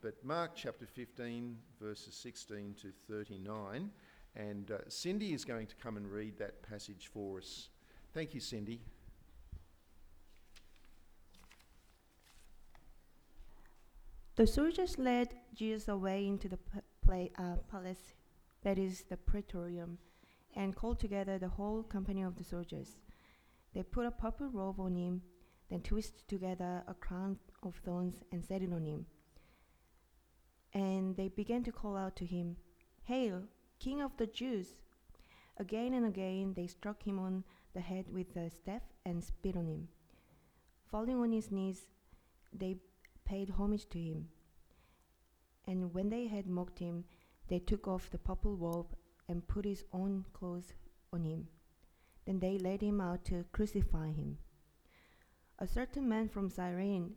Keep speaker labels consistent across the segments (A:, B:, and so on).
A: but Mark chapter 15, verses 16 to 39. And uh, Cindy is going to come and read that passage for us. Thank you, Cindy.
B: The soldiers led Jesus away into the uh, palace, that is the praetorium, and called together the whole company of the soldiers. They put a purple robe on him, then twisted together a crown of thorns and set it on him. And they began to call out to him, Hail, King of the Jews! Again and again they struck him on the head with a staff and spit on him. Falling on his knees, they paid homage to him. And when they had mocked him, they took off the purple robe and put his own clothes on him. Then they led him out to crucify him. A certain man from Cyrene,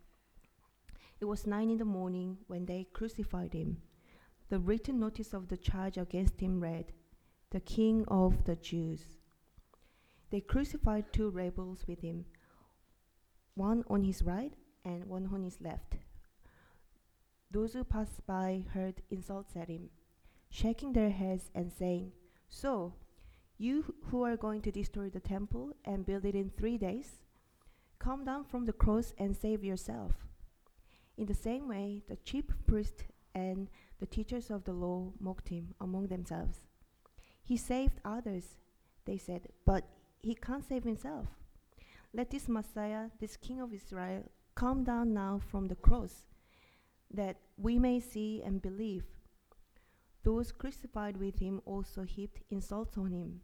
B: It was nine in the morning when they crucified him. The written notice of the charge against him read, The King of the Jews. They crucified two rebels with him, one on his right and one on his left. Those who passed by heard insults at him, shaking their heads and saying, So, you who are going to destroy the temple and build it in three days, come down from the cross and save yourself. In the same way, the chief priest and the teachers of the law mocked him among themselves. He saved others, they said, but he can't save himself. Let this Messiah, this King of Israel, come down now from the cross, that we may see and believe. Those crucified with him also heaped insults on him.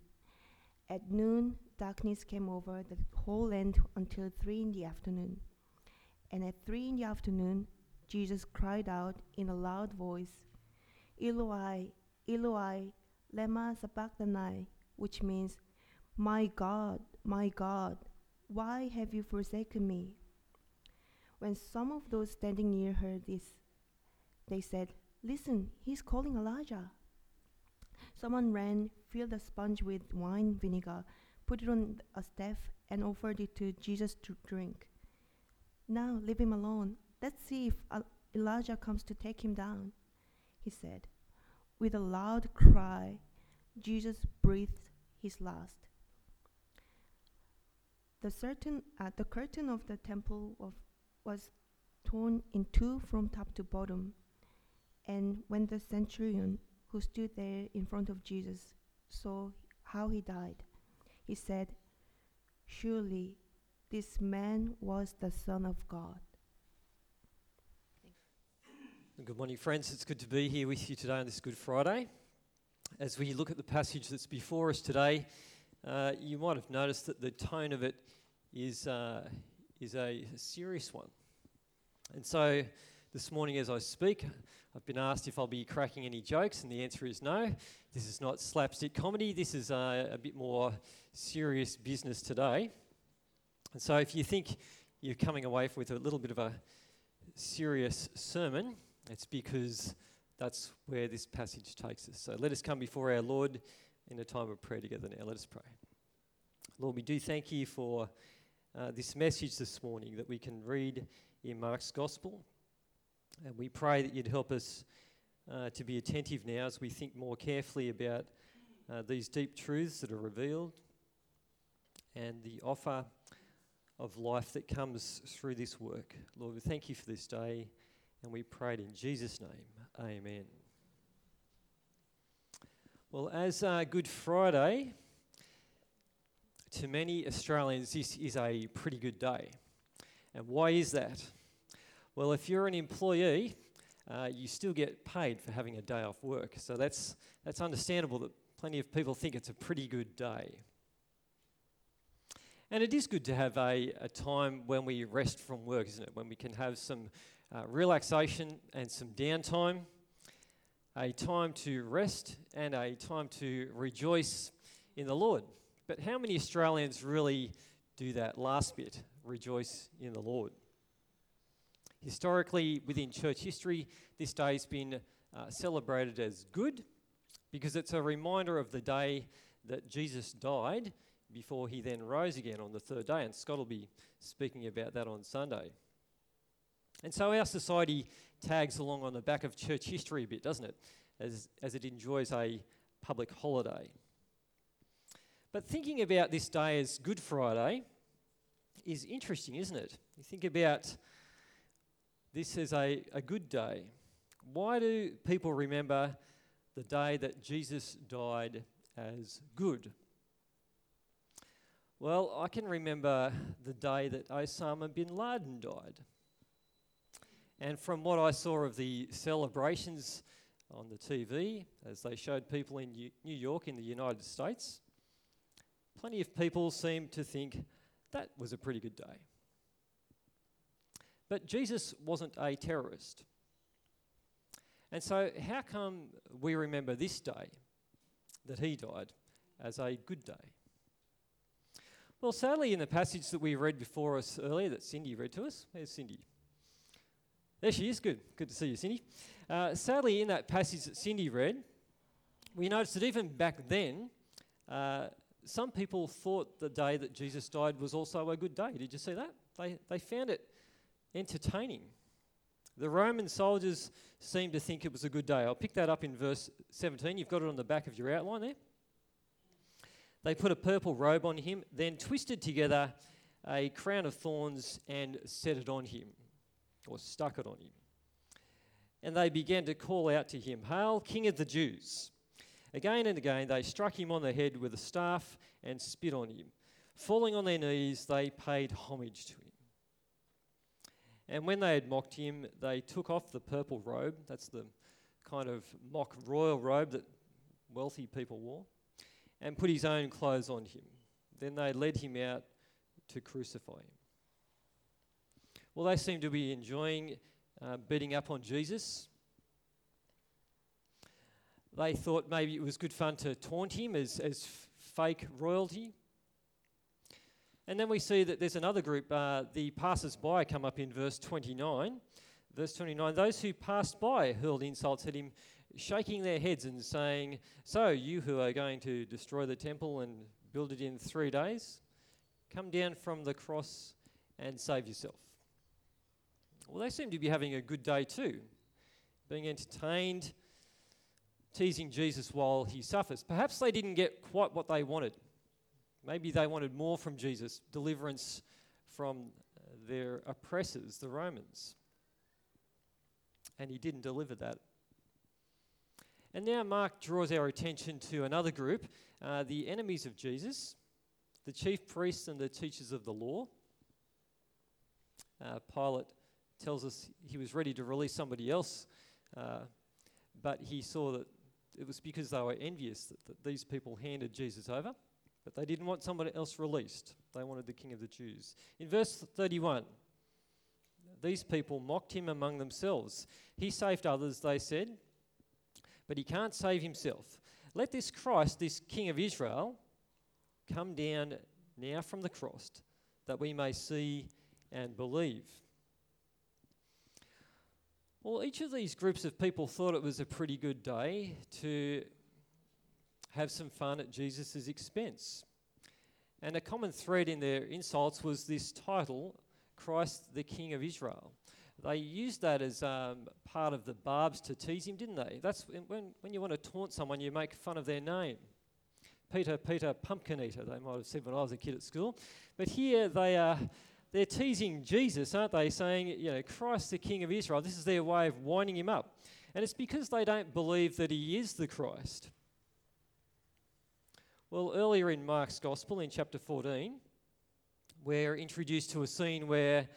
B: At noon, darkness came over the whole land until three in the afternoon. And at three in the afternoon, Jesus cried out in a loud voice, Eloi, Eloi, lema sabachthani, which means, My God, my God, why have you forsaken me? When some of those standing near heard this, they said, Listen, he's calling Elijah. Someone ran, filled a sponge with wine vinegar, put it on a staff, and offered it to Jesus to drink. Now leave him alone. Let's see if Elijah comes to take him down, he said. With a loud cry, Jesus breathed his last. The, certain, uh, the curtain of the temple of, was torn in two from top to bottom. And when the centurion who stood there in front of Jesus saw how he died, he said, Surely this man was the Son of God.
C: Good morning, friends. It's good to be here with you today on this Good Friday. As we look at the passage that's before us today, uh, you might have noticed that the tone of it is, uh, is a serious one. And so this morning, as I speak, I've been asked if I'll be cracking any jokes, and the answer is no. This is not slapstick comedy, this is uh, a bit more serious business today. And so, if you think you're coming away with a little bit of a serious sermon, it's because that's where this passage takes us. So, let us come before our Lord in a time of prayer together now. Let us pray. Lord, we do thank you for uh, this message this morning that we can read in Mark's Gospel. And we pray that you'd help us uh, to be attentive now as we think more carefully about uh, these deep truths that are revealed and the offer of life that comes through this work. Lord, we thank you for this day and we pray it in Jesus' name. Amen. Well, as uh, Good Friday, to many Australians, this is a pretty good day. And why is that? Well, if you're an employee, uh, you still get paid for having a day off work. So that's, that's understandable that plenty of people think it's a pretty good day. And it is good to have a, a time when we rest from work, isn't it? When we can have some uh, relaxation and some downtime. a time to rest and a time to rejoice in the Lord. But how many Australians really do that last bit, rejoice in the Lord? Historically, within church history, this day has been uh, celebrated as good because it's a reminder of the day that Jesus died before he then rose again on the third day. And Scott will be speaking about that on Sunday. And so our society tags along on the back of church history a bit, doesn't it? As, as it enjoys a public holiday. But thinking about this day as Good Friday is interesting, isn't it? You think about this as a, a good day. Why do people remember the day that Jesus died as good? Well, I can remember the day that Osama bin Laden died. And from what I saw of the celebrations on the TV, as they showed people in New York in the United States, plenty of people seemed to think that was a pretty good day. But Jesus wasn't a terrorist. And so, how come we remember this day that he died as a good day? Well, sadly, in the passage that we read before us earlier, that Cindy read to us, where's Cindy? There she is. Good. Good to see you, Cindy. Uh, sadly, in that passage that Cindy read, we noticed that even back then, uh, some people thought the day that Jesus died was also a good day. Did you see that? They, they found it entertaining. The Roman soldiers seemed to think it was a good day. I'll pick that up in verse 17. You've got it on the back of your outline there. They put a purple robe on him, then twisted together a crown of thorns and set it on him, or stuck it on him. And they began to call out to him, Hail, King of the Jews! Again and again, they struck him on the head with a staff and spit on him. Falling on their knees, they paid homage to him. And when they had mocked him, they took off the purple robe. That's the kind of mock royal robe that wealthy people wore, and put his own clothes on him. Then they led him out to crucify him. Well, they seem to be enjoying uh, beating up on Jesus. They thought maybe it was good fun to taunt him as, as fake royalty. And then we see that there's another group, uh, the passers by come up in verse 29. Verse 29 Those who passed by hurled insults at him, shaking their heads and saying, So, you who are going to destroy the temple and build it in three days, come down from the cross and save yourself. Well, they seem to be having a good day too, being entertained, teasing Jesus while he suffers. Perhaps they didn't get quite what they wanted. Maybe they wanted more from Jesus deliverance from their oppressors, the Romans. And he didn't deliver that. And now Mark draws our attention to another group, uh, the enemies of Jesus, the chief priests and the teachers of the law. Uh, Pilate tells us he was ready to release somebody else, uh, but he saw that it was because they were envious that, that these people handed Jesus over. But they didn't want somebody else released. They wanted the king of the Jews. In verse 31, these people mocked him among themselves. He saved others, they said, but he can't save himself. Let this Christ, this king of Israel, come down now from the cross that we may see and believe. Well, each of these groups of people thought it was a pretty good day to have some fun at Jesus' expense. And a common thread in their insults was this title, Christ the King of Israel. They used that as um, part of the barbs to tease him, didn't they? That's when, when you want to taunt someone, you make fun of their name. Peter, Peter, pumpkin eater, they might have said when I was a kid at school. But here they are, they're teasing Jesus, aren't they? Saying, you know, Christ the King of Israel. This is their way of winding him up. And it's because they don't believe that he is the Christ. Well, earlier in Mark's Gospel, in chapter 14, we're introduced to a scene where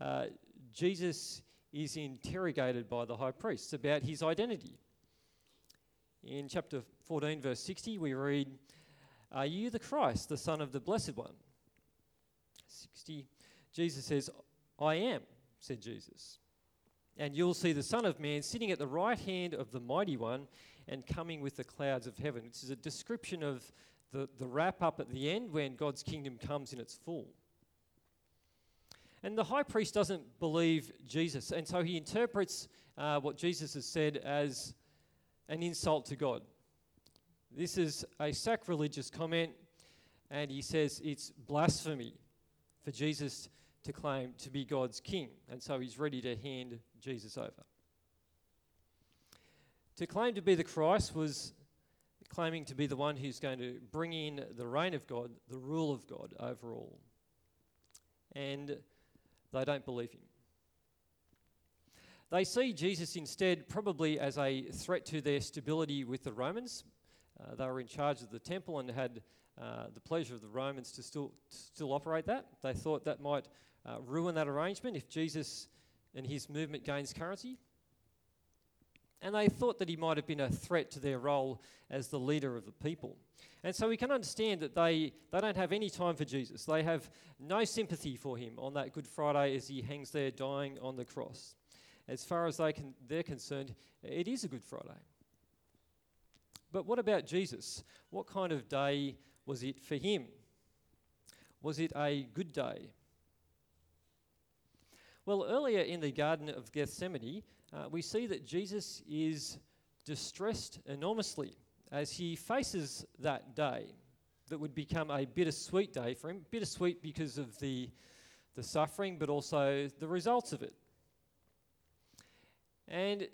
C: uh, Jesus is interrogated by the high priests about his identity. In chapter 14, verse 60, we read, Are you the Christ, the Son of the Blessed One? 60, Jesus says, I am, said Jesus. and you'll see the Son of Man sitting at the right hand of the Mighty One and coming with the clouds of heaven, which is a description of the, the wrap up at the end when God's kingdom comes in its full. And the high priest doesn't believe Jesus, and so he interprets uh, what Jesus has said as an insult to God. This is a sacrilegious comment, and he says it's blasphemy for Jesus to claim to be God's king, and so he's ready to hand Jesus over. To claim to be the Christ was claiming to be the one who's going to bring in the reign of God, the rule of God over all. And they don't believe him. They see Jesus instead probably as a threat to their stability with the Romans. Uh, they were in charge of the temple and had uh, the pleasure of the Romans to still, to still operate that. They thought that might uh, ruin that arrangement if Jesus and his movement gains currency. And they thought that he might have been a threat to their role as the leader of the people. And so we can understand that they, they don't have any time for Jesus. They have no sympathy for him on that Good Friday as he hangs there dying on the cross. As far as they can, they're concerned, it is a Good Friday. But what about Jesus? What kind of day was it for him? Was it a good day? Well, earlier in the Garden of Gethsemane, uh, we see that Jesus is distressed enormously as he faces that day that would become a bittersweet day for him. Bittersweet because of the, the suffering, but also the results of it. And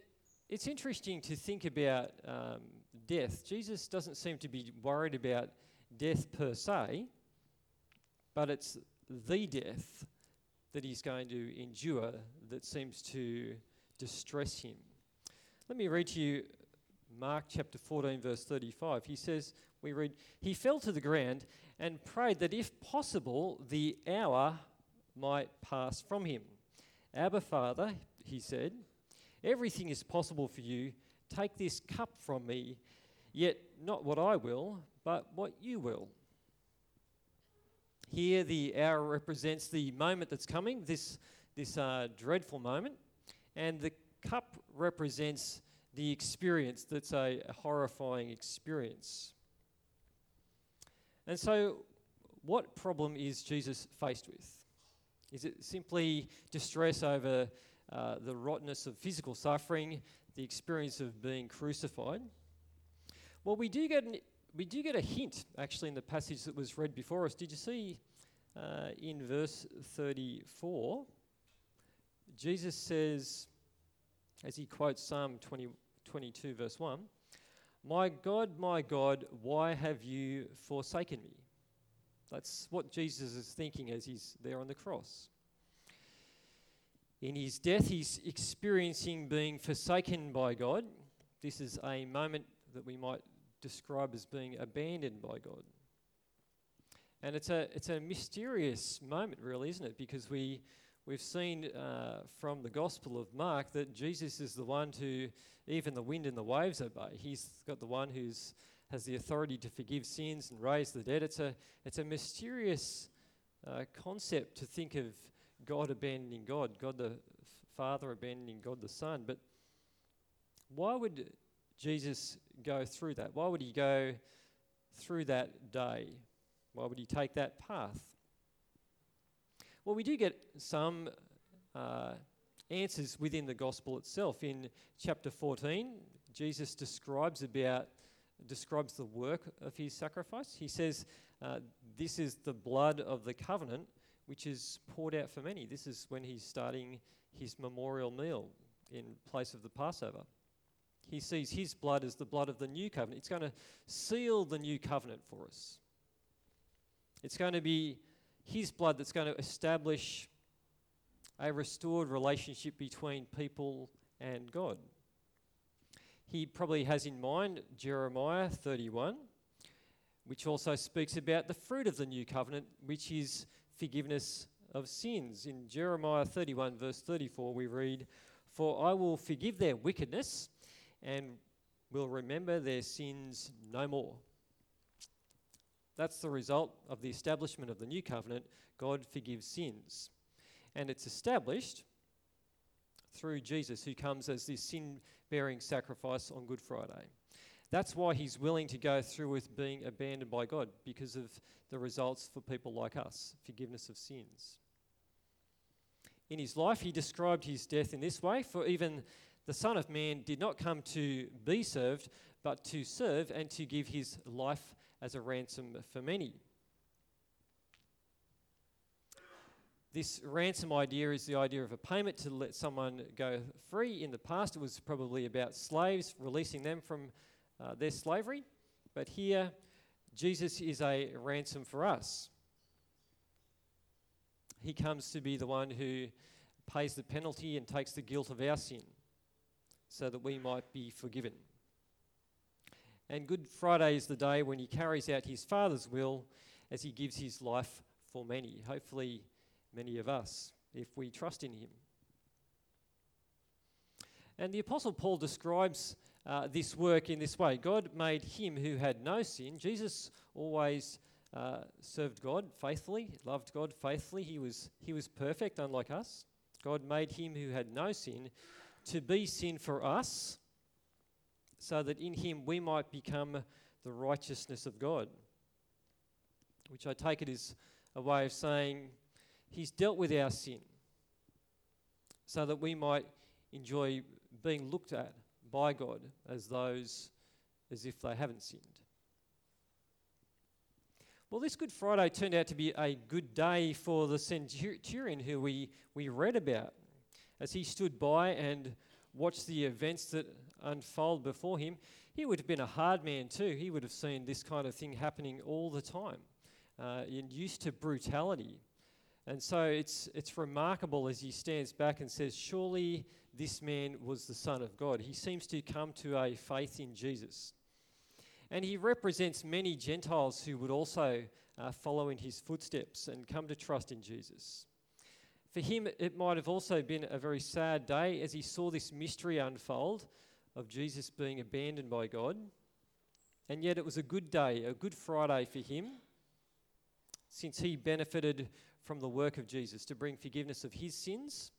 C: it's interesting to think about um, death. Jesus doesn't seem to be worried about death per se, but it's the death that he's going to endure that seems to distress him. Let me read to you Mark chapter 14, verse 35. He says, We read, He fell to the ground and prayed that if possible, the hour might pass from him. Abba, Father, he said, everything is possible for you. Take this cup from me, yet not what I will, but what you will. Here, the hour represents the moment that's coming, this, this uh, dreadful moment, and the cup represents the experience that's a, horrifying experience. And so, what problem is Jesus faced with? Is it simply distress over uh, the rottenness of physical suffering, the experience of being crucified? Well, we do get an, we do get a hint actually in the passage that was read before us. Did you see uh, in verse 34? Jesus says, as he quotes Psalm 20, 22, verse 1 My God, my God, why have you forsaken me? That's what Jesus is thinking as he's there on the cross. In his death, he's experiencing being forsaken by God. This is a moment that we might describe as being abandoned by God. And it's a, it's a mysterious moment, really, isn't it? Because we, we've seen uh, from the Gospel of Mark that Jesus is the one who even the wind and the waves obey. He's got the one who's has the authority to forgive sins and raise the dead. It's a, it's a mysterious uh, concept to think of God abandoning God, God the Father abandoning God the Son. But why would Jesus go through that? Why would he go through that day? Why would he take that path? Well, we do get some uh, answers within the gospel itself. In chapter 14, Jesus describes about describes the work of his sacrifice. He says, uh, "This is the blood of the covenant, which is poured out for many." This is when he's starting his memorial meal in place of the Passover. He sees his blood as the blood of the new covenant. It's going to seal the new covenant for us. It's going to be his blood that's going to establish a restored relationship between people and God. He probably has in mind Jeremiah 31, which also speaks about the fruit of the new covenant, which is forgiveness of sins. In Jeremiah 31, verse 34, we read, For I will forgive their wickedness and will remember their sins no more. That's the result of the establishment of the new covenant. God forgives sins. And it's established through Jesus, who comes as this sin bearing sacrifice on Good Friday. That's why he's willing to go through with being abandoned by God, because of the results for people like us forgiveness of sins. In his life, he described his death in this way For even the Son of Man did not come to be served, but to serve and to give his life as a ransom for many. This ransom idea is the idea of a payment to let someone go free. In the past, it was probably about slaves, releasing them from uh, their slavery. But here, Jesus is a ransom for us. He comes to be the one who pays the penalty and takes the guilt of our sin so that we might be forgiven. And Good Friday is the day when he carries out his Father's will as he gives his life for many, hopefully, many of us, if we trust in him. And the Apostle Paul describes uh, this work in this way God made him who had no sin. Jesus always uh, served God faithfully, loved God faithfully. He was, he was perfect, unlike us. God made him who had no sin to be sin for us, so that in him we might become the righteousness of God. Which I take it is a way of saying he's dealt with our sin, so that we might enjoy being looked at by God as those as if they haven't sinned. Well, this Good Friday turned out to be a good day for the centurion who we, we read about as he stood by and watched the events that unfold before him. He would have been a hard man too. He would have seen this kind of thing happening all the time uh, and used to brutality. And so it's, it's remarkable as he stands back and says, Surely this man was the Son of God. He seems to come to a faith in Jesus. And he represents many Gentiles who would also uh, follow in his footsteps and come to trust in Jesus. For him, it might have also been a very sad day as he saw this mystery unfold of Jesus being abandoned by God. And yet, it was a good day, a good Friday for him, since he benefited from the work of Jesus to bring forgiveness of his sins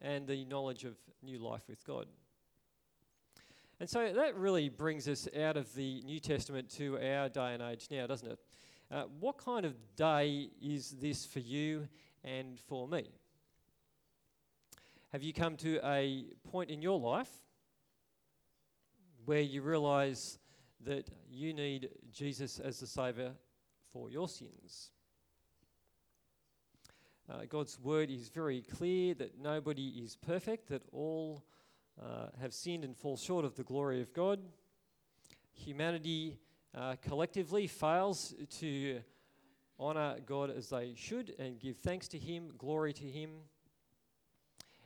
C: and the knowledge of new life with God. And so that really brings us out of the New Testament to our day and age now, doesn't it? Uh, what kind of day is this for you and for me? Have you come to a point in your life where you realize that you need Jesus as the Saviour for your sins? Uh, God's word is very clear that nobody is perfect, that all uh, have sinned and fall short of the glory of God. Humanity uh, collectively fails to honour God as they should and give thanks to Him, glory to Him.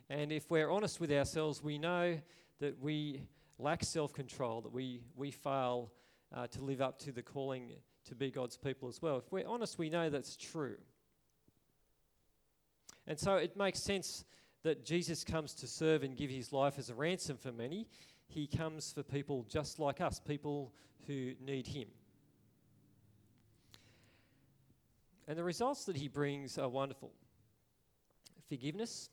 C: And if we're honest with ourselves, we know that we lack self control, that we, we fail uh, to live up to the calling to be God's people as well. If we're honest, we know that's true. And so it makes sense that Jesus comes to serve and give his life as a ransom for many. He comes for people just like us, people who need him. And the results that he brings are wonderful forgiveness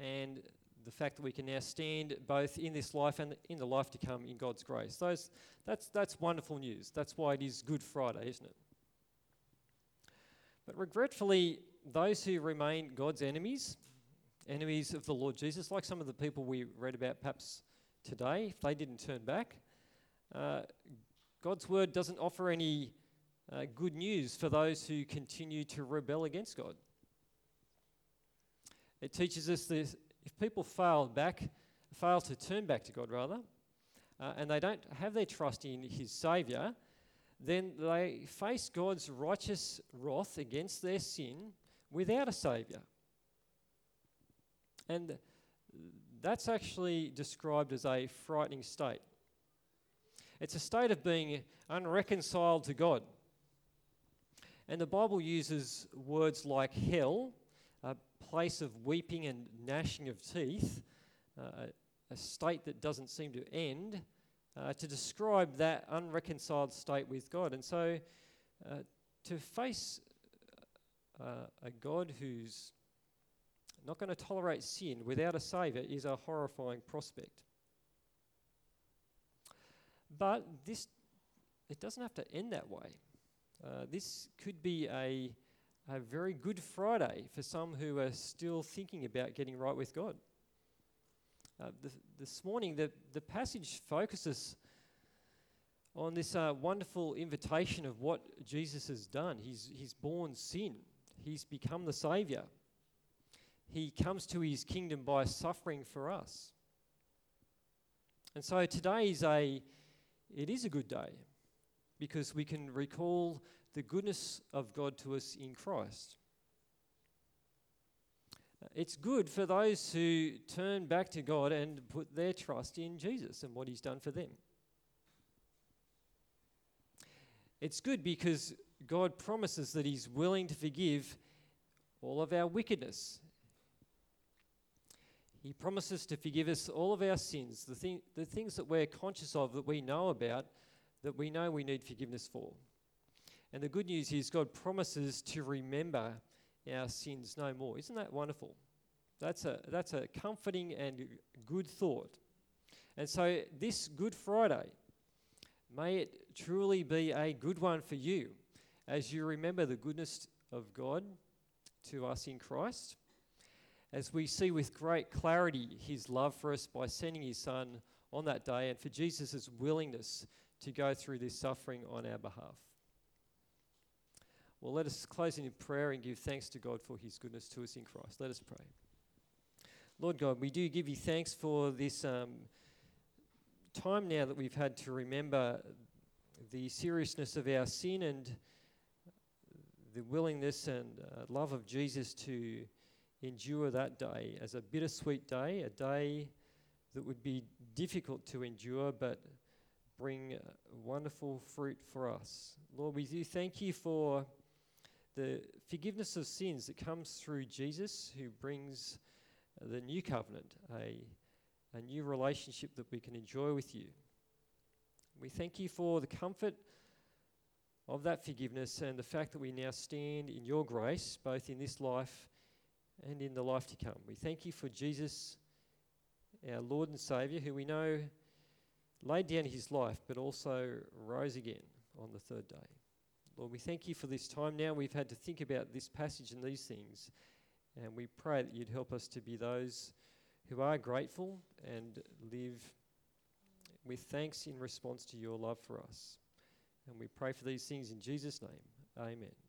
C: and the fact that we can now stand both in this life and in the life to come in God's grace. Those, that's, that's wonderful news. That's why it is Good Friday, isn't it? But regretfully, those who remain God's enemies, enemies of the Lord Jesus, like some of the people we read about perhaps today, if they didn't turn back, uh, God's word doesn't offer any uh, good news for those who continue to rebel against God. It teaches us that if people fail back, fail to turn back to God rather, uh, and they don't have their trust in His Saviour, then they face God's righteous wrath against their sin without a Saviour. And that's actually described as a frightening state. It's a state of being unreconciled to God. And the Bible uses words like hell, a place of weeping and gnashing of teeth, uh, a state that doesn't seem to end, uh, to describe that unreconciled state with God. And so uh, to face uh, a God who's not going to tolerate sin without a Saviour is a horrifying prospect. But this, it doesn't have to end that way. Uh, this could be a, a very good Friday for some who are still thinking about getting right with God. Uh, this morning, the, the passage focuses on this uh, wonderful invitation of what Jesus has done. He's, he's borne sin, he's become the Saviour. He comes to his kingdom by suffering for us. And so today is a, it is a good day because we can recall the goodness of God to us in Christ. Uh, it's good for those who turn back to God and put their trust in Jesus and what He's done for them. It's good because God promises that He's willing to forgive all of our wickedness. He promises to forgive us all of our sins, the, the things that we're conscious of, that we know about, that we know we need forgiveness for. And the good news is, God promises to remember our sins no more. Isn't that wonderful? That's a, that's a comforting and good thought. And so, this Good Friday, may it truly be a good one for you as you remember the goodness of God to us in Christ, as we see with great clarity his love for us by sending his Son on that day, and for Jesus' willingness to go through this suffering on our behalf. Well, let us close in prayer and give thanks to God for his goodness to us in Christ. Let us pray. Lord God, we do give you thanks for this um, time now that we've had to remember the seriousness of our sin and the willingness and uh, love of Jesus to endure that day as a bittersweet day, a day that would be difficult to endure but bring uh, wonderful fruit for us. Lord, we do thank you for the forgiveness of sins that comes through Jesus, who brings the new covenant, a, a new relationship that we can enjoy with you. We thank you for the comfort of that forgiveness and the fact that we now stand in your grace, both in this life and in the life to come. We thank you for Jesus, our Lord and Saviour, who we know laid down his life but also rose again on the third day. Lord, we thank you for this time now. We've had to think about this passage and these things, and we pray that you'd help us to be those who are grateful and live with thanks in response to your love for us. And we pray for these things in Jesus' name. Amen.